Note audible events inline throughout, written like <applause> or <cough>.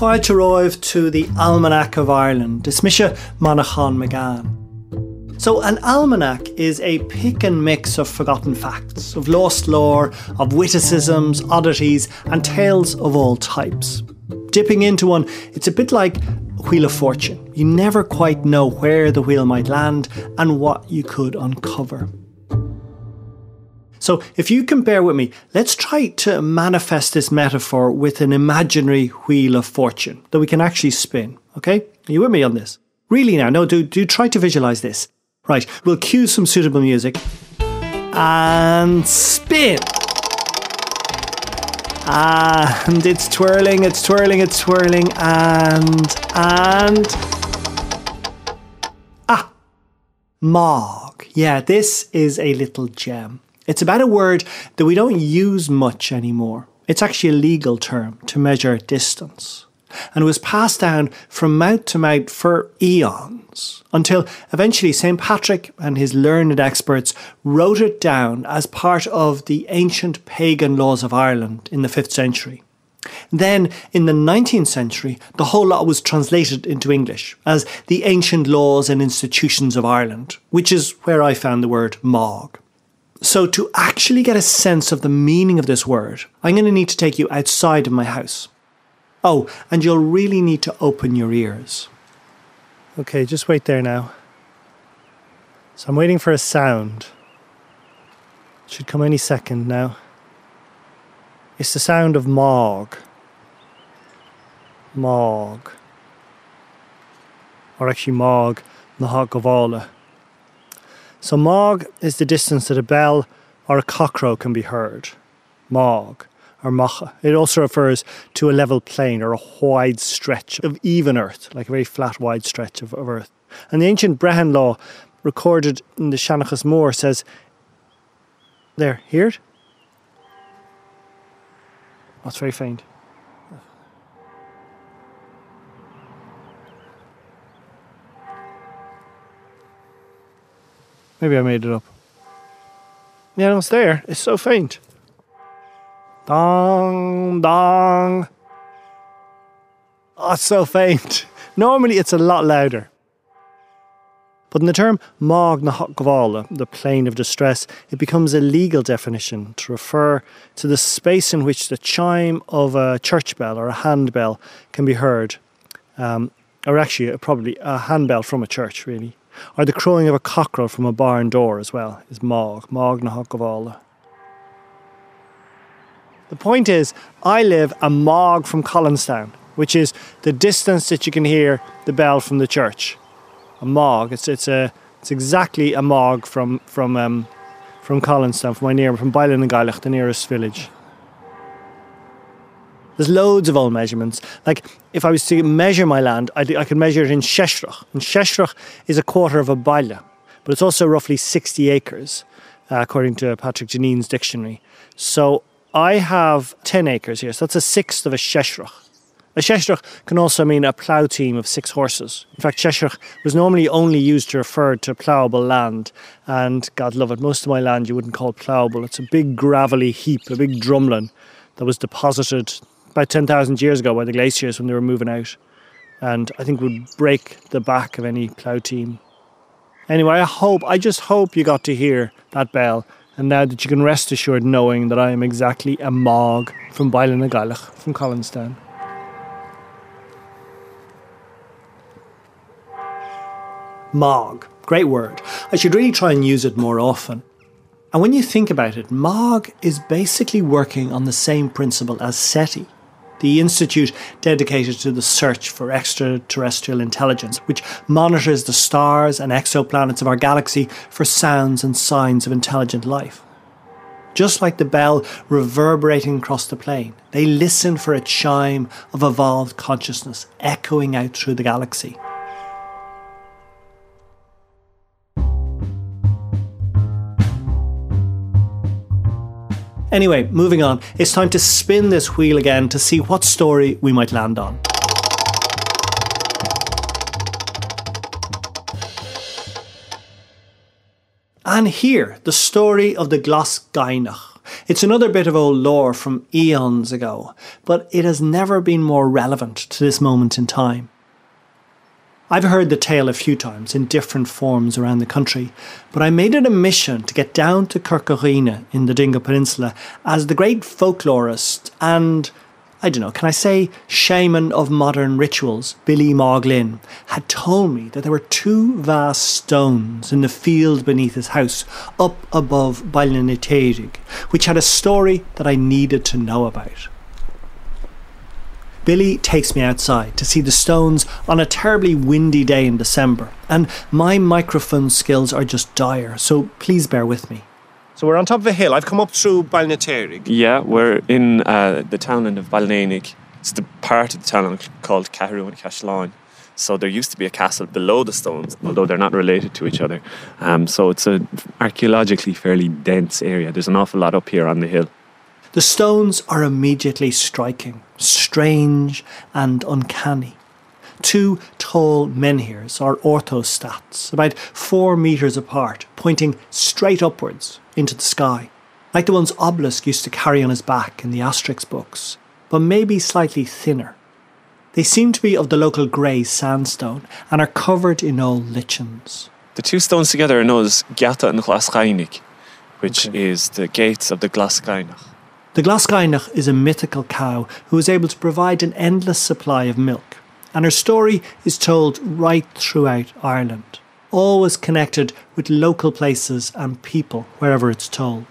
fáilte roimh to the Almanac of Ireland, Dismisha Manchán Magan. So, an almanac is a pick and mix of forgotten facts, of lost lore, of witticisms, oddities, and tales of all types. Dipping into one, it's a bit like Wheel of Fortune. You never quite know where the wheel might land and what you could uncover. So, if you can bear with me, let's try to manifest this metaphor with an imaginary wheel of fortune that we can actually spin. Okay? Are you with me on this? Really now, no, do, do try to visualize this. Right, we'll cue some suitable music and spin. And it's twirling, it's twirling, it's twirling, and, and. Ah, Magh. Yeah, this is a little gem. It's about a word that we don't use much anymore. It's actually a legal term to measure distance. And was passed down from mouth to mouth for eons until eventually St. Patrick and his learned experts wrote it down as part of the ancient pagan laws of Ireland in the 5th century. Then, in the 19th century, the whole lot was translated into English as the Ancient Laws and Institutions of Ireland, which is where I found the word Magh. So, to actually get a sense of the meaning of this word, I'm going to need to take you outside of my house. Oh, and you'll really need to open your ears. Okay, just wait there now. So, I'm waiting for a sound. It should come any second now. It's the sound of Magh. Magh. Or actually, Magh, Nahagavala. So Magh is the distance that a bell or a cockcrow can be heard. Magh or Macha. It also refers to a level plain or a wide stretch of even earth, like a very flat, wide stretch of, of earth. And the ancient Brehon law, recorded in the Seanchas Mór says, There, hear it? That's very faint. Maybe I made it up. Yeah, no, it's there. It's so faint. Dong, dong. Oh, it's so faint. <laughs> Normally it's a lot louder. But in the term Magh na the plane of distress, it becomes a legal definition to refer to the space in which the chime of a church bell or a handbell can be heard. Um, or actually, probably a handbell from a church, really or the crowing of a cockerel from a barn door as well is Magh, Magh na Hokgavala. The point is, I live a Magh from Collinstown, which is the distance that you can hear the bell from the church. A Magh, it's it's a it's exactly a Magh from from um, from Collinstown, from my near from Bailin the nearest village. There's loads of old measurements. Like if I was to measure my land, I, I could measure it in seisreach. And seisreach is a quarter of a baile, but it's also roughly 60 acres, uh, according to Patrick Dinneen's dictionary. So I have 10 acres here, so that's a sixth of a seisreach. A seisreach can also mean a plough team of six horses. In fact, seisreach was normally only used to refer to ploughable land, and God love it, most of my land you wouldn't call ploughable. It's a big gravelly heap, a big drumlin that was deposited about 10,000 years ago by the glaciers when they were moving out. And I think would break the back of any plough team. Anyway, I hope, I just hope you got to hear that bell. And now that you can rest assured knowing that I am exactly a Magh from Bailinagalach, from Collinstown. Magh. Great word. I should really try and use it more often. And when you think about it, Magh is basically working on the same principle as SETI, the institute dedicated to the search for extraterrestrial intelligence, which monitors the stars and exoplanets of our galaxy for sounds and signs of intelligent life. Just like the bell reverberating across the plain, they listen for a chime of evolved consciousness echoing out through the galaxy. Anyway, moving on, it's time to spin this wheel again to see what story we might land on. And here, the story of the Glas Gainach. It's another bit of old lore from eons ago, but it has never been more relevant to this moment in time. I've heard the tale a few times in different forms around the country, but I made it a mission to get down to Corca Dhuibhne in the Dingle Peninsula as the great folklorist and I don't know, can I say shaman of modern rituals, Billy Mag Fhloinn, had told me that there were two vast stones in the field beneath his house, up above Ballinateirig, which had a story that I needed to know about. Billy takes me outside to see the stones on a terribly windy day in December, and my microphone skills are just dire, so please bear with me. So we're on top of a hill. I've come up through Ballinateirig. Yeah, we're in uh, the townland of Ballinainig. It's the part of the town called Cahrú and Cashláin. So there used to be a castle below the stones, although they're not related to each other. Um, so it's an archaeologically fairly dense area. There's an awful lot up here on the hill. The stones are immediately striking, strange and uncanny. Two tall menhirs are orthostats, about four metres apart, pointing straight upwards into the sky, like the ones Obelix used to carry on his back in the Asterix books, but maybe slightly thinner. They seem to be of the local grey sandstone and are covered in old lichens. The two stones together are known as Gata and Glasgainig, which okay. is the gates of the Glasgainach. The Glasgainach is a mythical cow who is able to provide an endless supply of milk and her story is told right throughout Ireland, always connected with local places and people wherever it's told.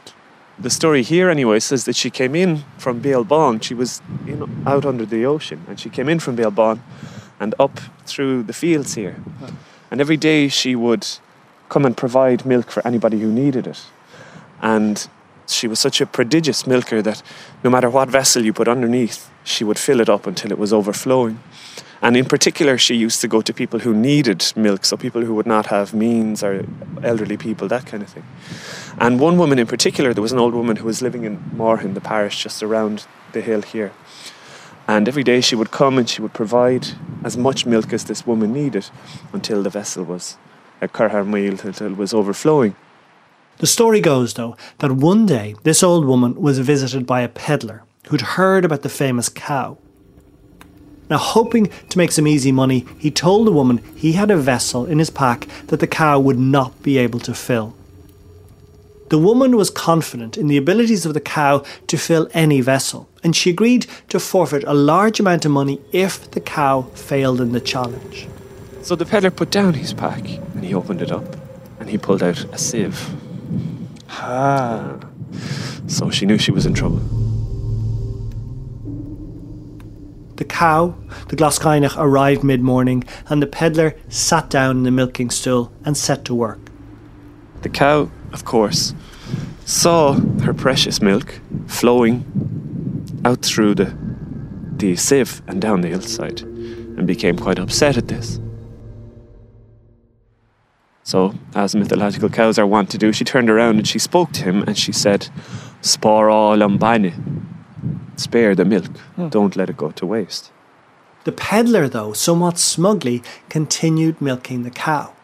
The story here, anyway, says that she came in from Béal Bán. She was you know, out under the ocean, and she came in from Béal Bán and up through the fields here. And every day she would come and provide milk for anybody who needed it. And she was such a prodigious milker that no matter what vessel you put underneath, she would fill it up until it was overflowing. And in particular, she used to go to people who needed milk, so people who would not have means or elderly people, that kind of thing. And one woman in particular, there was an old woman who was living in Morhin, the parish just around the hill here. And every day she would come and she would provide as much milk as this woman needed until the vessel was a meal, until it was overflowing. The story goes, though, that one day this old woman was visited by a peddler who'd heard about the famous cow now, hoping to make some easy money, he told the woman he had a vessel in his pack that the cow would not be able to fill. The woman was confident in the abilities of the cow to fill any vessel, and she agreed to forfeit a large amount of money if the cow failed in the challenge. So the peddler put down his pack and he opened it up and he pulled out a sieve. Ah. So she knew she was in trouble. The cow, the Glasgainach, arrived mid morning, and the peddler sat down in the milking stool and set to work. The cow, of course, saw her precious milk flowing out through the, the sieve and down the hillside and became quite upset at this. So, as mythological cows are wont to do, she turned around and she spoke to him and she said, Spara lambane, spare the milk. Hmm. Don't let it go to waste. The peddler, though, somewhat smugly, continued milking the cow.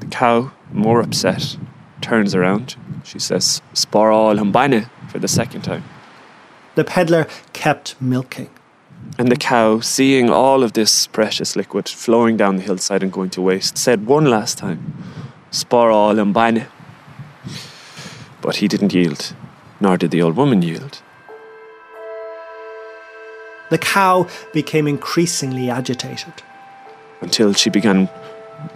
The cow, more upset, turns around. She says, Spar all hambane for the second time. The peddler kept milking. And the cow, seeing all of this precious liquid flowing down the hillside and going to waste, said one last time, Spar all hambane. But he didn't yield, nor did the old woman yield. The cow became increasingly agitated. Until she began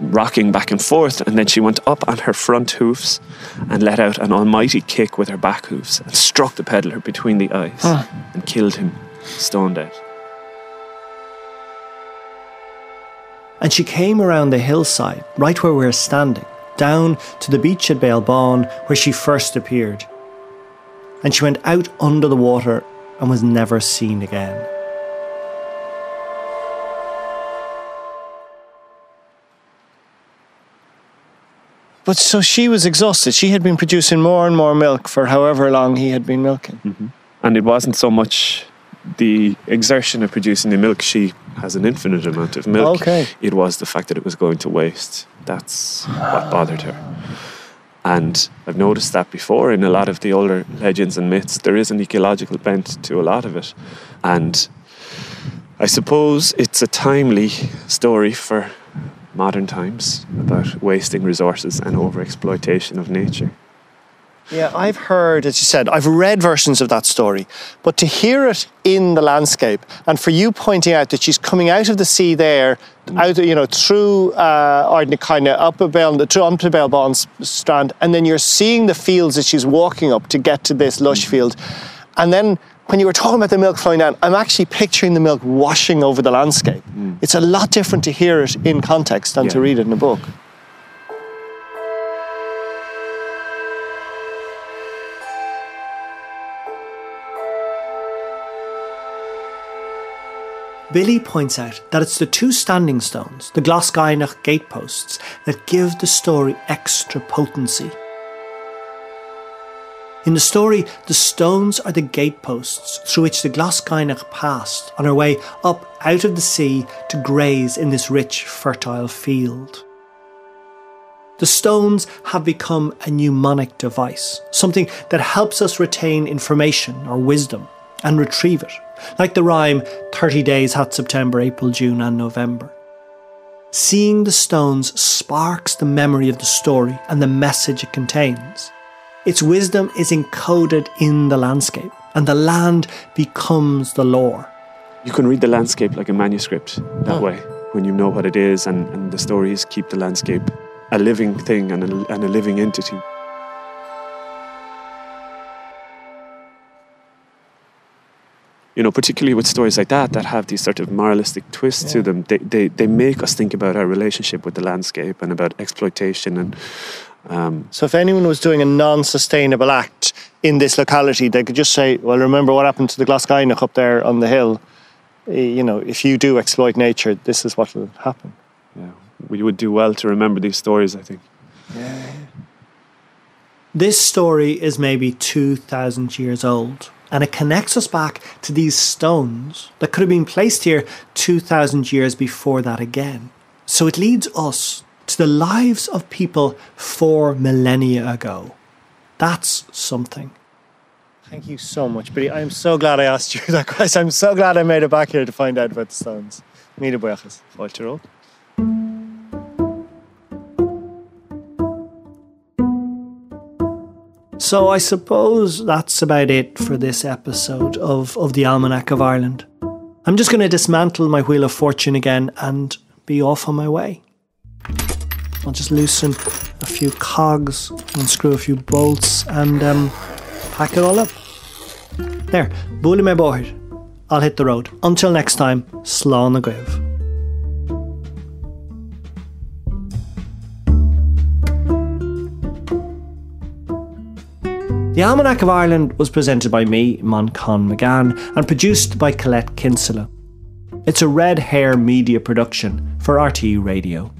rocking back and forth, and then she went up on her front hoofs and let out an almighty kick with her back hoofs and struck the peddler between the eyes huh. and killed him stone dead. And she came around the hillside, right where we are standing, down to the beach at Béal Bán where she first appeared. And she went out under the water and was never seen again. But so she was exhausted. She had been producing more and more milk for however long he had been milking. Mm-hmm. And it wasn't so much the exertion of producing the milk. She has an infinite amount of milk. Okay. It was the fact that it was going to waste. That's what bothered her. And I've noticed that before in a lot of the older legends and myths, there is an ecological bent to a lot of it. And I suppose it's a timely story for modern times about wasting resources and overexploitation of nature. Yeah, I've heard, as you said, I've read versions of that story, but to hear it in the landscape, and for you pointing out that she's coming out of the sea there, out you know through uh, kind of up a Bell, through onto Bellbon's strand, and then you're seeing the fields that she's walking up to get to this lush field, and then when you were talking about the milk flowing down, I'm actually picturing the milk washing over the landscape. Mm. It's a lot different to hear it in context than yeah. to read it in a book. Billy points out that it's the two standing stones, the Glasgainach gateposts, that give the story extra potency. In the story, the stones are the gateposts through which the Glasgainach passed on her way up out of the sea to graze in this rich, fertile field. The stones have become a mnemonic device, something that helps us retain information or wisdom and retrieve it like the rhyme 30 days hot September, April, June, and November. Seeing the stones sparks the memory of the story and the message it contains. Its wisdom is encoded in the landscape, and the land becomes the lore. You can read the landscape like a manuscript that oh. way, when you know what it is, and, and the stories keep the landscape a living thing and a, and a living entity. You know, particularly with stories like that that have these sort of moralistic twists yeah. to them, they, they, they make us think about our relationship with the landscape and about exploitation and. Um, so, if anyone was doing a non-sustainable act in this locality, they could just say, "Well, remember what happened to the Glasgainach up there on the hill. You know, if you do exploit nature, this is what will happen." Yeah, we would do well to remember these stories. I think. Yeah. This story is maybe two thousand years old and it connects us back to these stones that could have been placed here 2,000 years before that again. So it leads us to the lives of people four millennia ago. That's something. Thank you so much, Billy. I'm so glad I asked you <laughs> that question. I'm so glad I made it back here to find out about the stones. Míle buchas. Fáilte So I suppose that's about it for this episode of, of the Almanac of Ireland. I'm just going to dismantle my Wheel of Fortune again and be off on my way. I'll just loosen a few cogs unscrew a few bolts and um, pack it all up. There, bully my board. I'll hit the road. Until next time, slán the grave. The Almanac of Ireland was presented by me, Manchán Magan, and produced by Colette Kinsella. It's a Red Hair media production for RTE Radio.